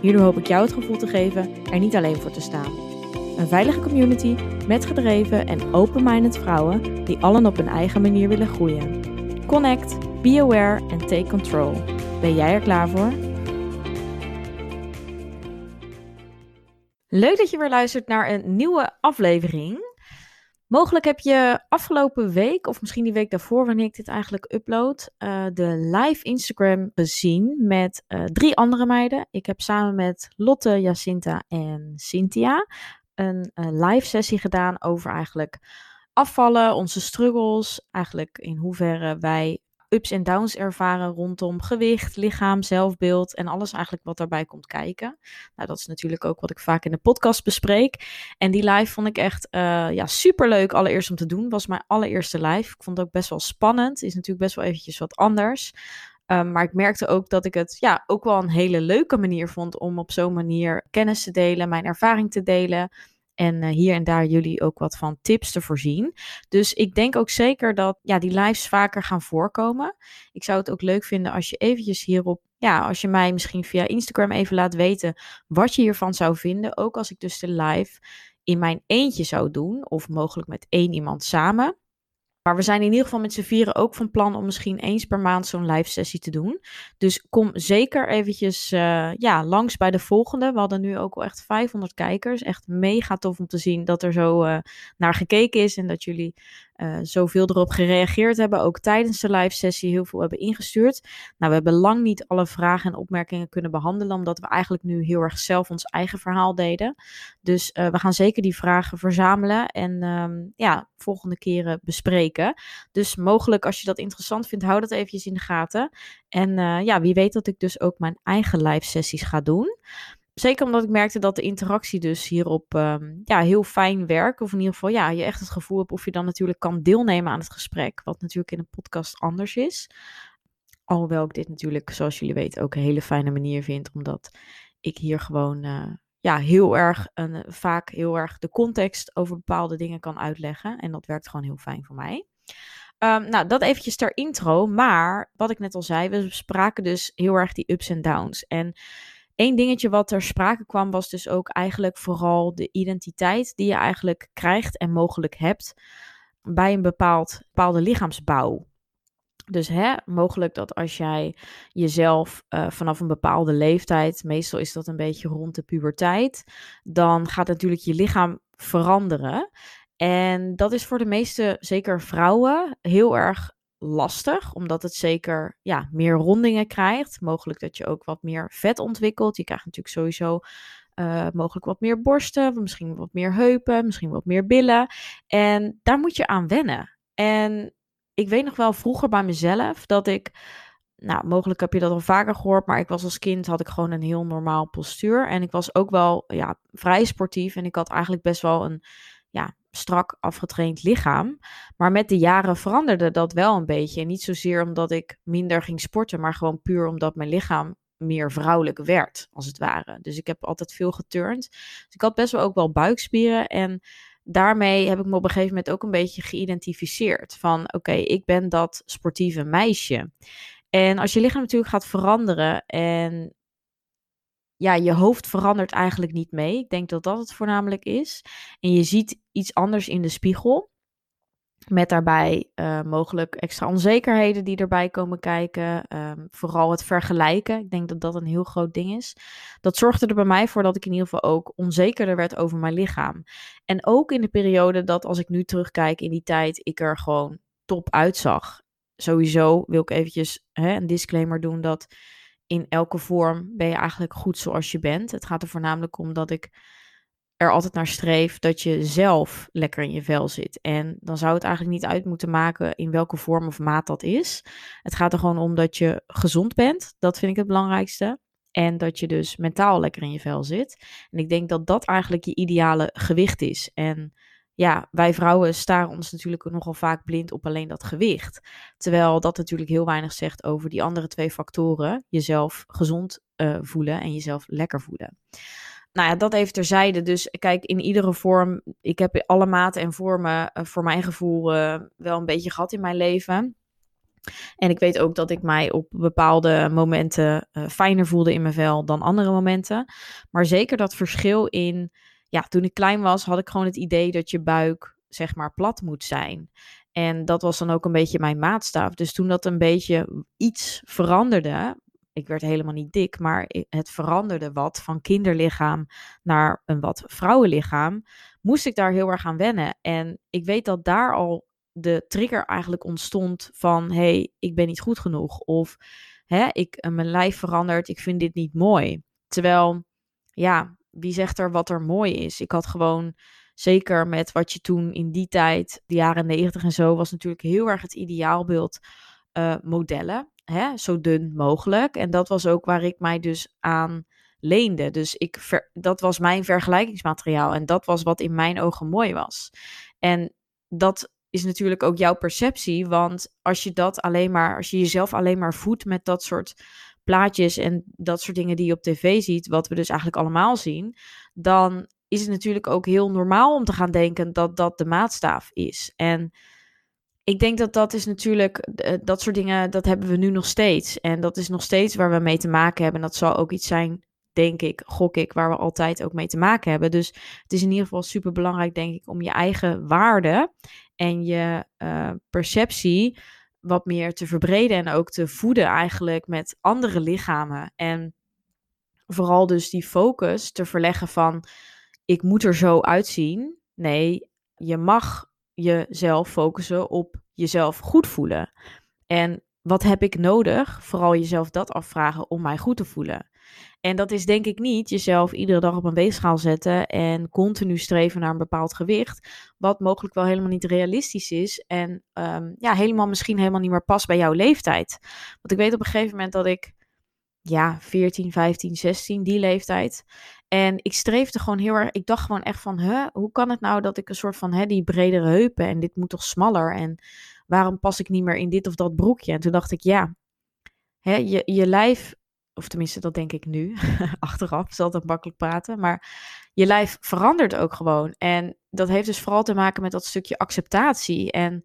Hierdoor hoop ik jou het gevoel te geven er niet alleen voor te staan. Een veilige community met gedreven en open-minded vrouwen die allen op hun eigen manier willen groeien. Connect, be aware en take control. Ben jij er klaar voor? Leuk dat je weer luistert naar een nieuwe aflevering. Mogelijk heb je afgelopen week, of misschien die week daarvoor, wanneer ik dit eigenlijk upload, uh, de live Instagram gezien met uh, drie andere meiden. Ik heb samen met Lotte, Jacinta en Cynthia een uh, live sessie gedaan over eigenlijk afvallen, onze struggles, eigenlijk in hoeverre wij ups en downs ervaren rondom gewicht, lichaam, zelfbeeld en alles eigenlijk wat daarbij komt kijken. Nou, dat is natuurlijk ook wat ik vaak in de podcast bespreek. En die live vond ik echt uh, ja, super leuk allereerst om te doen. Was mijn allereerste live. Ik vond het ook best wel spannend. Is natuurlijk best wel eventjes wat anders. Um, maar ik merkte ook dat ik het ja, ook wel een hele leuke manier vond om op zo'n manier kennis te delen, mijn ervaring te delen. En uh, hier en daar jullie ook wat van tips te voorzien. Dus ik denk ook zeker dat ja, die lives vaker gaan voorkomen. Ik zou het ook leuk vinden als je eventjes hierop, ja, als je mij misschien via Instagram even laat weten wat je hiervan zou vinden. Ook als ik dus de live in mijn eentje zou doen, of mogelijk met één iemand samen. Maar we zijn in ieder geval met z'n vieren ook van plan om misschien eens per maand zo'n live sessie te doen. Dus kom zeker eventjes uh, ja, langs bij de volgende. We hadden nu ook al echt 500 kijkers. Echt mega tof om te zien dat er zo uh, naar gekeken is en dat jullie uh, zoveel erop gereageerd hebben. Ook tijdens de live sessie heel veel hebben ingestuurd. Nou, we hebben lang niet alle vragen en opmerkingen kunnen behandelen, omdat we eigenlijk nu heel erg zelf ons eigen verhaal deden. Dus uh, we gaan zeker die vragen verzamelen en um, ja, volgende keren bespreken. Dus mogelijk als je dat interessant vindt, hou dat eventjes in de gaten. En uh, ja, wie weet dat ik dus ook mijn eigen live sessies ga doen. Zeker omdat ik merkte dat de interactie dus hierop um, ja, heel fijn werkt. Of in ieder geval ja, je echt het gevoel hebt of je dan natuurlijk kan deelnemen aan het gesprek. Wat natuurlijk in een podcast anders is. Alhoewel ik dit natuurlijk, zoals jullie weten, ook een hele fijne manier vind. Omdat ik hier gewoon uh, ja, heel erg, een, vaak heel erg de context over bepaalde dingen kan uitleggen. En dat werkt gewoon heel fijn voor mij. Um, nou, dat eventjes ter intro. Maar wat ik net al zei, we spraken dus heel erg die ups en downs. En Eén dingetje wat ter sprake kwam was dus ook eigenlijk vooral de identiteit die je eigenlijk krijgt en mogelijk hebt bij een bepaald, bepaalde lichaamsbouw. Dus hè, mogelijk dat als jij jezelf uh, vanaf een bepaalde leeftijd, meestal is dat een beetje rond de puberteit, dan gaat natuurlijk je lichaam veranderen. En dat is voor de meeste, zeker vrouwen, heel erg lastig, omdat het zeker ja, meer rondingen krijgt. Mogelijk dat je ook wat meer vet ontwikkelt. Je krijgt natuurlijk sowieso uh, mogelijk wat meer borsten, misschien wat meer heupen, misschien wat meer billen. En daar moet je aan wennen. En ik weet nog wel vroeger bij mezelf dat ik, nou, mogelijk heb je dat al vaker gehoord, maar ik was als kind, had ik gewoon een heel normaal postuur. En ik was ook wel, ja, vrij sportief en ik had eigenlijk best wel een, ja, strak afgetraind lichaam. Maar met de jaren veranderde dat wel een beetje. niet zozeer omdat ik minder ging sporten, maar gewoon puur omdat mijn lichaam meer vrouwelijk werd, als het ware. Dus ik heb altijd veel geturnd. Dus ik had best wel ook wel buikspieren. En daarmee heb ik me op een gegeven moment ook een beetje geïdentificeerd. Van oké, ik ben dat sportieve meisje. En als je lichaam natuurlijk gaat veranderen en ja, je hoofd verandert eigenlijk niet mee. Ik denk dat dat het voornamelijk is. En je ziet iets anders in de spiegel. Met daarbij uh, mogelijk extra onzekerheden die erbij komen kijken. Um, vooral het vergelijken. Ik denk dat dat een heel groot ding is. Dat zorgde er bij mij voor dat ik in ieder geval ook onzekerder werd over mijn lichaam. En ook in de periode dat als ik nu terugkijk in die tijd, ik er gewoon top uitzag. Sowieso wil ik eventjes hè, een disclaimer doen dat in elke vorm ben je eigenlijk goed zoals je bent. Het gaat er voornamelijk om dat ik er altijd naar streef dat je zelf lekker in je vel zit. En dan zou het eigenlijk niet uit moeten maken in welke vorm of maat dat is. Het gaat er gewoon om dat je gezond bent. Dat vind ik het belangrijkste. En dat je dus mentaal lekker in je vel zit. En ik denk dat dat eigenlijk je ideale gewicht is. En ja, wij vrouwen staren ons natuurlijk nogal vaak blind op alleen dat gewicht. Terwijl dat natuurlijk heel weinig zegt over die andere twee factoren. Jezelf gezond uh, voelen en jezelf lekker voelen. Nou ja, dat even terzijde. Dus kijk, in iedere vorm, ik heb alle maten en vormen uh, voor mijn gevoel uh, wel een beetje gehad in mijn leven. En ik weet ook dat ik mij op bepaalde momenten fijner voelde in mijn vel dan andere momenten. Maar zeker dat verschil in, ja, toen ik klein was, had ik gewoon het idee dat je buik, zeg maar, plat moet zijn. En dat was dan ook een beetje mijn maatstaf. Dus toen dat een beetje iets veranderde, ik werd helemaal niet dik, maar het veranderde wat van kinderlichaam naar een wat vrouwenlichaam, moest ik daar heel erg aan wennen. En ik weet dat daar al de trigger eigenlijk ontstond van, hey, ik ben niet goed genoeg. Of, hè, ik, eh, mijn lijf verandert, ik vind dit niet mooi. Terwijl, ja, wie zegt er wat er mooi is? Ik had gewoon, zeker met wat je toen in die tijd, de jaren negentig en zo, was natuurlijk heel erg het ideaalbeeld uh, modellen. Hè, zo dun mogelijk. En dat was ook waar ik mij dus aan leende. Dus ik dat was mijn vergelijkingsmateriaal. En dat was wat in mijn ogen mooi was. En dat is natuurlijk ook jouw perceptie. Want als je dat alleen maar, als je jezelf alleen maar voedt met dat soort plaatjes en dat soort dingen die je op tv ziet, wat we dus eigenlijk allemaal zien, dan is het natuurlijk ook heel normaal om te gaan denken dat dat de maatstaaf is. En ik denk dat dat is natuurlijk, eh, dat soort dingen, dat hebben we nu nog steeds. En dat is nog steeds waar we mee te maken hebben. En dat zal ook iets zijn, denk ik, gok ik, waar we altijd ook mee te maken hebben. Dus het is in ieder geval super belangrijk, denk ik, om je eigen waarde en je uh, perceptie wat meer te verbreden en ook te voeden eigenlijk met andere lichamen. En vooral dus die focus te verleggen van ik moet er zo uitzien. Nee, je mag jezelf focussen op jezelf goed voelen. En wat heb ik nodig? Vooral jezelf dat afvragen om mij goed te voelen. En dat is denk ik niet jezelf iedere dag op een weegschaal zetten en continu streven naar een bepaald gewicht. Wat mogelijk wel helemaal niet realistisch is. En um, ja, helemaal misschien helemaal niet meer past bij jouw leeftijd. Want ik weet op een gegeven moment dat ik, ja, 14, 15, 16, die leeftijd. En ik streefde gewoon heel erg. Ik dacht gewoon echt van, hè, hoe kan het nou dat ik een soort van, hè, die bredere heupen en dit moet toch smaller? En waarom pas ik niet meer in dit of dat broekje? En toen dacht ik, ja, hè, je, je lijf of tenminste, dat denk ik nu. Achteraf is altijd makkelijk praten. Maar je lijf verandert ook gewoon. En dat heeft dus vooral te maken met dat stukje acceptatie. En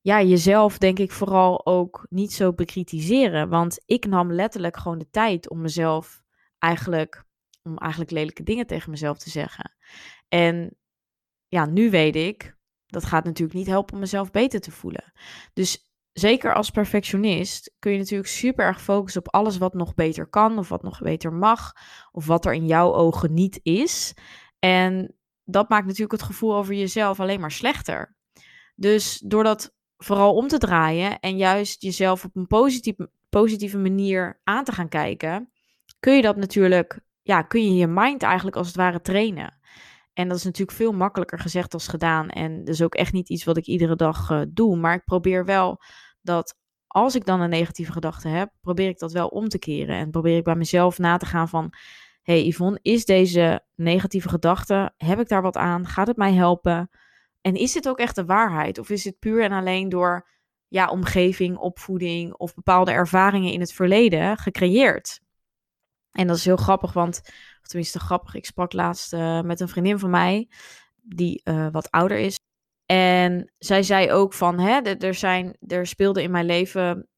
ja, jezelf denk ik vooral ook niet zo bekritiseren. Want ik nam letterlijk gewoon de tijd om mezelf eigenlijk, om eigenlijk lelijke dingen tegen mezelf te zeggen. En ja, nu weet ik, dat gaat natuurlijk niet helpen om mezelf beter te voelen. Dus zeker als perfectionist kun je natuurlijk super erg focussen op alles wat nog beter kan of wat nog beter mag of wat er in jouw ogen niet is. En dat maakt natuurlijk het gevoel over jezelf alleen maar slechter. Dus door dat vooral om te draaien en juist jezelf op een positieve, positieve manier aan te gaan kijken, kun je dat natuurlijk, ja, kun je je mind eigenlijk als het ware trainen. En dat is natuurlijk veel makkelijker gezegd als gedaan. En is ook echt niet iets wat ik iedere dag uh, doe. Maar ik probeer wel dat als ik dan een negatieve gedachte heb, probeer ik dat wel om te keren. En probeer ik bij mezelf na te gaan van... hey Yvonne, is deze negatieve gedachte, heb ik daar wat aan? Gaat het mij helpen? En is dit ook echt de waarheid? Of is het puur en alleen door ja, omgeving, opvoeding of bepaalde ervaringen in het verleden gecreëerd? En dat is heel grappig, want, tenminste grappig, ik sprak laatst uh, met een vriendin van mij, die uh, wat ouder is. En zij zei ook van, hè, er, zijn, er speelde in mijn leven,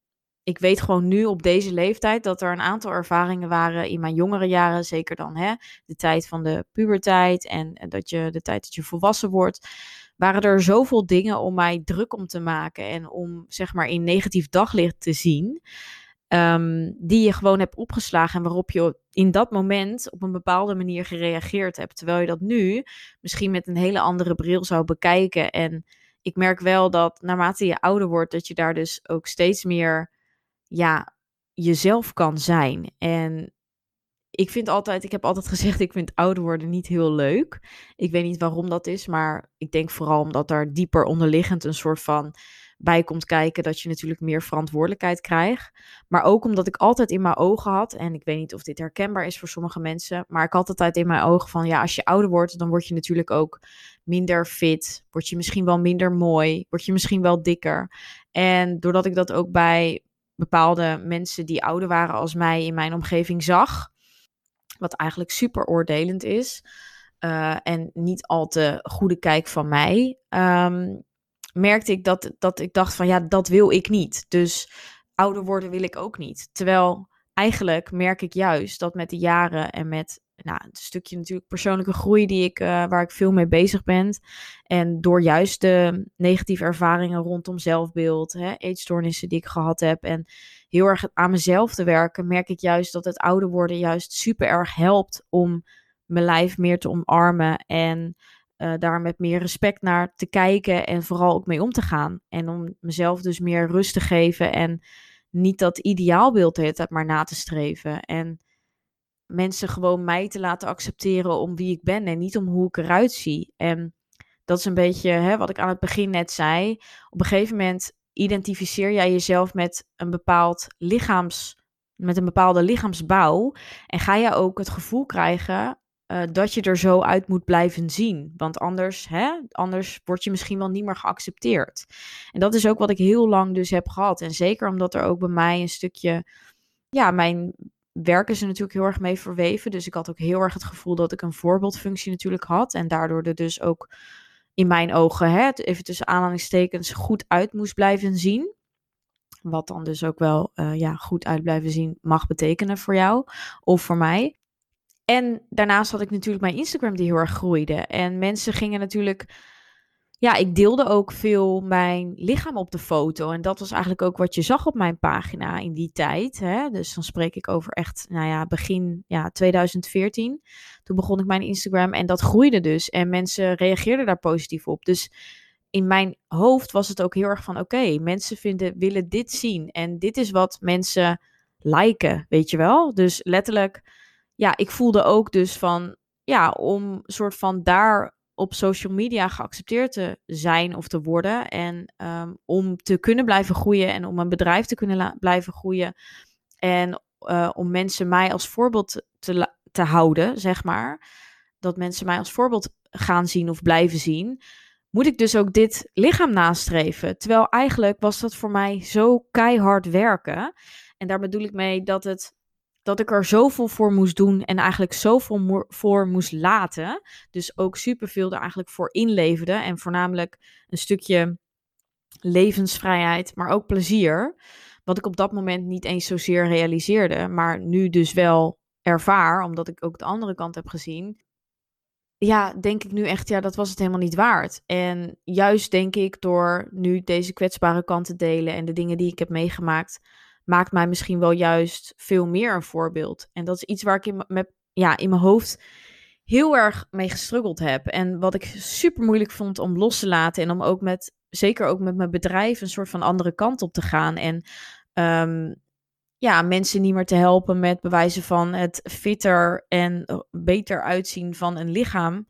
ik weet gewoon nu op deze leeftijd dat er een aantal ervaringen waren in mijn jongere jaren, zeker dan hè, de tijd van de puberteit en, dat je de tijd dat je volwassen wordt, waren er zoveel dingen om mij druk om te maken en om zeg maar in negatief daglicht te zien. Um, die je gewoon hebt opgeslagen en waarop je in dat moment op een bepaalde manier gereageerd hebt. Terwijl je dat nu misschien met een hele andere bril zou bekijken. En ik merk wel dat naarmate je ouder wordt, dat je daar dus ook steeds meer ja, jezelf kan zijn. En ik vind altijd, ik heb altijd gezegd, ik vind ouder worden niet heel leuk. Ik weet niet waarom dat is, maar ik denk vooral omdat daar dieper onderliggend een soort van bij komt kijken dat je natuurlijk meer verantwoordelijkheid krijgt. Maar ook omdat ik altijd in mijn ogen had, en ik weet niet of dit herkenbaar is voor sommige mensen, maar ik had altijd in mijn ogen van ja, als je ouder wordt, dan word je natuurlijk ook minder fit, word je misschien wel minder mooi, word je misschien wel dikker. En doordat ik dat ook bij bepaalde mensen die ouder waren als mij in mijn omgeving zag, wat eigenlijk super oordelend is. Uh, en niet al te goede kijk van mij. Um, merkte ik dat, dat ik dacht van ja, dat wil ik niet. Dus ouder worden wil ik ook niet. Terwijl eigenlijk merk ik juist dat met de jaren en met nou, een stukje natuurlijk persoonlijke groei die ik, uh, waar ik veel mee bezig ben. En door juist de negatieve ervaringen rondom zelfbeeld, hè, eetstoornissen die ik gehad heb. En heel erg aan mezelf te werken, merk ik juist dat het ouder worden juist super erg helpt om mijn lijf meer te omarmen. En uh, daar met meer respect naar te kijken en vooral ook mee om te gaan. En om mezelf dus meer rust te geven en niet dat ideaalbeeld de hele tijd maar na te streven. En mensen gewoon mij te laten accepteren om wie ik ben en niet om hoe ik eruit zie. En dat is een beetje hè, wat ik aan het begin net zei. Op een gegeven moment identificeer jij jezelf met een bepaald lichaams met een bepaalde lichaamsbouw. En ga je ook het gevoel krijgen uh, dat je er zo uit moet blijven zien. Want anders, hè, anders word je misschien wel niet meer geaccepteerd. En dat is ook wat ik heel lang dus heb gehad. En zeker omdat er ook bij mij een stukje, ja, mijn werk is er natuurlijk heel erg mee verweven. Dus ik had ook heel erg het gevoel dat ik een voorbeeldfunctie natuurlijk had. En daardoor er dus ook in mijn ogen, hè, even tussen aanhalingstekens, goed uit moest blijven zien. Wat dan dus ook wel uh, ja, goed uit blijven zien mag betekenen voor jou of voor mij. En daarnaast had ik natuurlijk mijn Instagram die heel erg groeide. En mensen gingen natuurlijk. Ja, ik deelde ook veel mijn lichaam op de foto. En dat was eigenlijk ook wat je zag op mijn pagina in die tijd. Hè? Dus dan spreek ik over echt, nou ja, begin ja, 2014. Toen begon ik mijn Instagram en dat groeide dus. En mensen reageerden daar positief op. Dus in mijn hoofd was het ook heel erg van: oké, mensen vinden, willen dit zien. En dit is wat mensen liken, weet je wel? Dus letterlijk ja, ik voelde ook dus van, ja, om soort van daar op social media geaccepteerd te zijn of te worden. En um, om te kunnen blijven groeien en om een bedrijf te kunnen blijven groeien. En uh, om mensen mij als voorbeeld te, te houden, zeg maar. Dat mensen mij als voorbeeld gaan zien of blijven zien. Moet ik dus ook dit lichaam nastreven? Terwijl eigenlijk was dat voor mij zo keihard werken. En daar bedoel ik mee dat het dat ik er zoveel voor moest doen en eigenlijk zoveel voor moest laten. Dus ook superveel er eigenlijk voor inleverde. En voornamelijk een stukje levensvrijheid, maar ook plezier. Wat ik op dat moment niet eens zozeer realiseerde, maar nu dus wel ervaar, omdat ik ook de andere kant heb gezien. Ja, denk ik nu echt, ja, dat was het helemaal niet waard. En juist denk ik door nu deze kwetsbare kant te delen en de dingen die ik heb meegemaakt, maakt mij misschien wel juist veel meer een voorbeeld. En dat is iets waar ik in, met, ja, in mijn hoofd heel erg mee gestruggeld heb. En wat ik super moeilijk vond om los te laten. En om ook met, zeker ook met mijn bedrijf, een soort van andere kant op te gaan. En um, ja, mensen niet meer te helpen met bewijzen van het fitter en beter uitzien van een lichaam.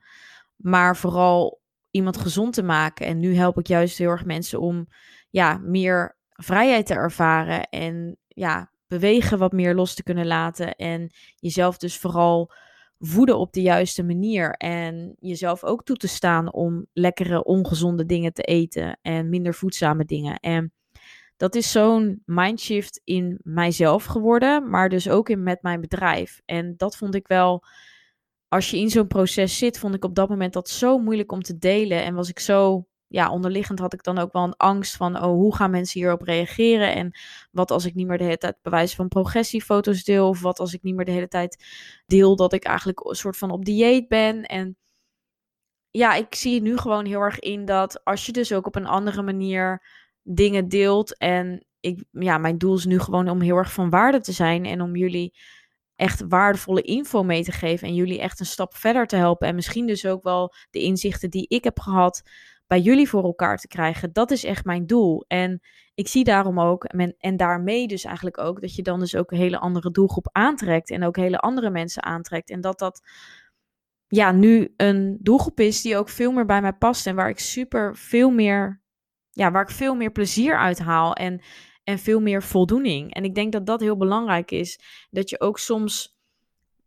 Maar vooral iemand gezond te maken. En nu help ik juist heel erg mensen om ja, meer vrijheid te ervaren en ja, bewegen wat meer los te kunnen laten en jezelf dus vooral voeden op de juiste manier en jezelf ook toe te staan om lekkere ongezonde dingen te eten en minder voedzame dingen. En dat is zo'n mindshift in mijzelf geworden, maar dus ook in met mijn bedrijf. En dat vond ik wel, als je in zo'n proces zit, vond ik op dat moment dat zo moeilijk om te delen en was ik zo ja, onderliggend had ik dan ook wel een angst van, oh, hoe gaan mensen hierop reageren? En wat als ik niet meer de hele tijd bewijs van progressiefoto's deel? Of wat als ik niet meer de hele tijd deel dat ik eigenlijk een soort van op dieet ben? En ja, ik zie nu gewoon heel erg in dat als je dus ook op een andere manier dingen deelt. En ik, ja, mijn doel is nu gewoon om heel erg van waarde te zijn en om jullie echt waardevolle info mee te geven en jullie echt een stap verder te helpen. En misschien dus ook wel de inzichten die ik heb gehad bij jullie voor elkaar te krijgen. Dat is echt mijn doel. En ik zie daarom ook, en, en daarmee dus eigenlijk ook, dat je dan dus ook een hele andere doelgroep aantrekt. En ook hele andere mensen aantrekt. En dat dat ja, nu een doelgroep is die ook veel meer bij mij past. En waar ik super veel meer ja, waar ik veel meer plezier uit haal en, en veel meer voldoening. En ik denk dat dat heel belangrijk is. Dat je ook soms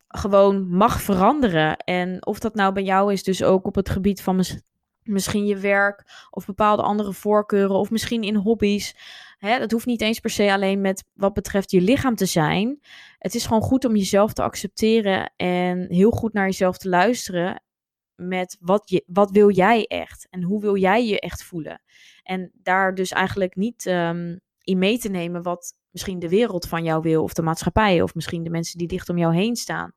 gewoon mag veranderen. En of dat nou bij jou is, dus ook op het gebied van misschien je werk of bepaalde andere voorkeuren of misschien in hobby's. Hè, dat hoeft niet eens per se alleen met wat betreft je lichaam te zijn. Het is gewoon goed om jezelf te accepteren en heel goed naar jezelf te luisteren met wat, je, wat wil jij echt en hoe wil jij je echt voelen. En daar dus eigenlijk niet um, in mee te nemen wat misschien de wereld van jou wil of de maatschappij of misschien de mensen die dicht om jou heen staan.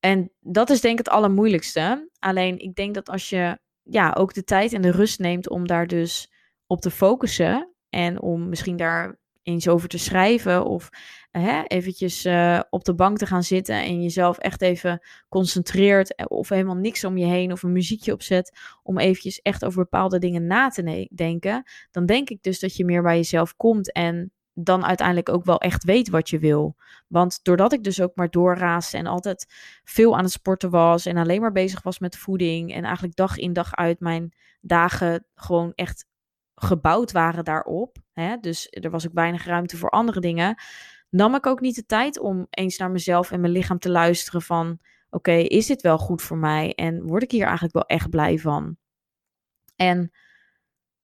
En dat is denk ik het allermoeilijkste. Alleen ik denk dat als je ja, ook de tijd en de rust neemt om daar dus op te focussen en om misschien daar eens over te schrijven of hè, eventjes uh, op de bank te gaan zitten en jezelf echt even concentreert eh, of helemaal niks om je heen of een muziekje opzet om eventjes echt over bepaalde dingen na te denken, dan denk ik dus dat je meer bij jezelf komt en dan uiteindelijk ook wel echt weet wat je wil. Want doordat ik dus ook maar doorraasde en altijd veel aan het sporten was en alleen maar bezig was met voeding en eigenlijk dag in dag uit mijn dagen gewoon echt gebouwd waren daarop. Hè? Dus er was ook weinig ruimte voor andere dingen. Nam ik ook niet de tijd om eens naar mezelf en mijn lichaam te luisteren van oké, is dit wel goed voor mij? En word ik hier eigenlijk wel echt blij van? En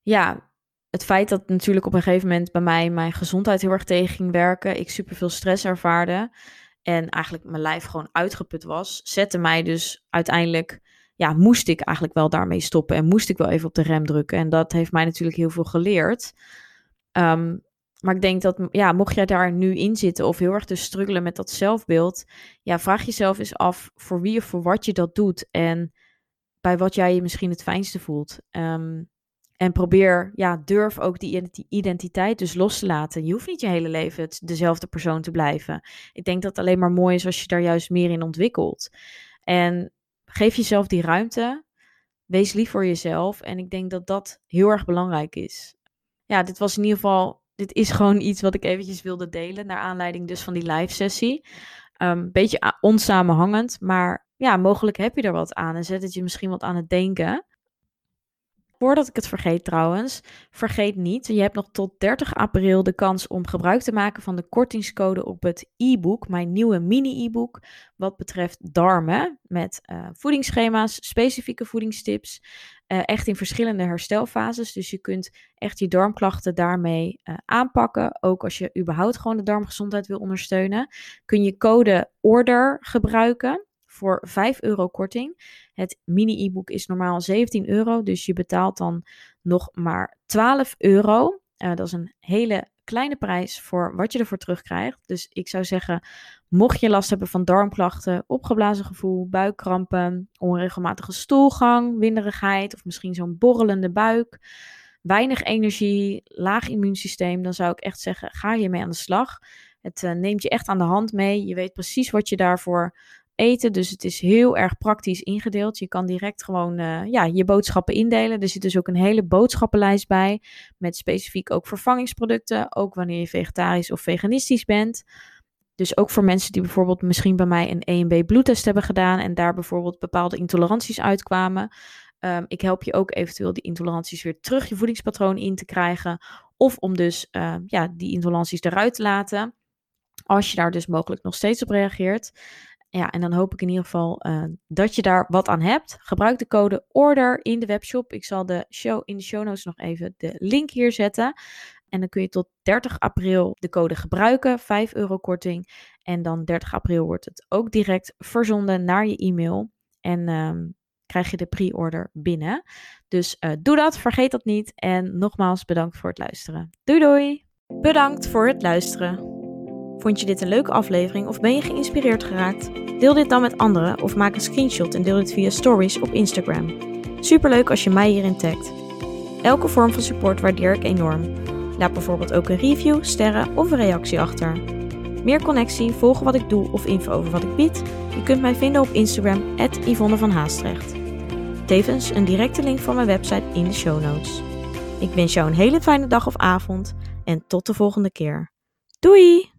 ja, het feit dat natuurlijk op een gegeven moment bij mij mijn gezondheid heel erg tegen ging werken, ik superveel stress ervaarde en eigenlijk mijn lijf gewoon uitgeput was, zette mij dus uiteindelijk, ja, moest ik eigenlijk wel daarmee stoppen en moest ik wel even op de rem drukken. En dat heeft mij natuurlijk heel veel geleerd. Ehm, maar ik denk dat, ja, mocht jij daar nu in zitten of heel erg te struggelen met dat zelfbeeld, ja, vraag jezelf eens af voor wie of voor wat je dat doet en bij wat jij je misschien het fijnste voelt. Um, en probeer, ja, durf ook die identiteit dus los te laten. Je hoeft niet je hele leven dezelfde persoon te blijven. Ik denk dat het alleen maar mooi is als je daar juist meer in ontwikkelt. En geef jezelf die ruimte. Wees lief voor jezelf. En ik denk dat dat heel erg belangrijk is. Ja, dit was in ieder geval, dit is gewoon iets wat ik eventjes wilde delen. Naar aanleiding dus van die live sessie. Um, beetje onsamenhangend, maar ja, mogelijk heb je er wat aan en zet het je misschien wat aan het denken. Voordat ik het vergeet trouwens, vergeet niet, je hebt nog tot 30 april de kans om gebruik te maken van de kortingscode op het e-book, mijn nieuwe mini-e-book, wat betreft darmen, met uh, voedingsschema's, specifieke voedingstips, uh, echt in verschillende herstelfases. Dus je kunt echt je darmklachten daarmee uh, aanpakken. Ook als je überhaupt gewoon de darmgezondheid wil ondersteunen, kun je code ORDER gebruiken voor 5 euro korting. Het mini-e-book is normaal 17 euro, dus je betaalt dan nog maar 12 euro. Uh, dat is een hele kleine prijs voor wat je ervoor terugkrijgt. Dus ik zou zeggen, mocht je last hebben van darmklachten, opgeblazen gevoel, buikkrampen, onregelmatige stoelgang, winderigheid of misschien zo'n borrelende buik, weinig energie, laag immuunsysteem, dan zou ik echt zeggen, ga hiermee aan de slag. Het uh, neemt je echt aan de hand mee. Je weet precies wat je daarvoor eten. Dus het is heel erg praktisch ingedeeld. Je kan direct gewoon uh, ja, je boodschappen indelen. Er zit dus ook een hele boodschappenlijst bij. Met specifiek ook vervangingsproducten. Ook wanneer je vegetarisch of veganistisch bent. Dus ook voor mensen die bijvoorbeeld misschien bij mij een EMB bloedtest hebben gedaan. En daar bijvoorbeeld bepaalde intoleranties uitkwamen. Um, ik help je ook eventueel die intoleranties weer terug je voedingspatroon in te krijgen. Of om dus uh, ja, die intoleranties eruit te laten. Als je daar dus mogelijk nog steeds op reageert. Ja, en dan hoop ik in ieder geval uh, dat je daar wat aan hebt. Gebruik de code ORDER in de webshop. Ik zal de show, in de show notes nog even de link hier zetten. En dan kun je tot 30 april de code gebruiken, 5 euro korting. En dan 30 april wordt het ook direct verzonden naar je e-mail. En um, krijg je de pre-order binnen. Dus uh, doe dat, vergeet dat niet. En nogmaals bedankt voor het luisteren. Doei doei! Bedankt voor het luisteren. Vond je dit een leuke aflevering of ben je geïnspireerd geraakt? Deel dit dan met anderen of maak een screenshot en deel dit via stories op Instagram. Superleuk als je mij hierin tagt. Elke vorm van support waardeer ik enorm. Laat bijvoorbeeld ook een review, sterren of een reactie achter. Meer connectie, volgen wat ik doe of info over wat ik bied? Je kunt mij vinden op Instagram, Yvonne van Haastrecht. Tevens een directe link van mijn website in de show notes. Ik wens jou een hele fijne dag of avond en tot de volgende keer. Doei!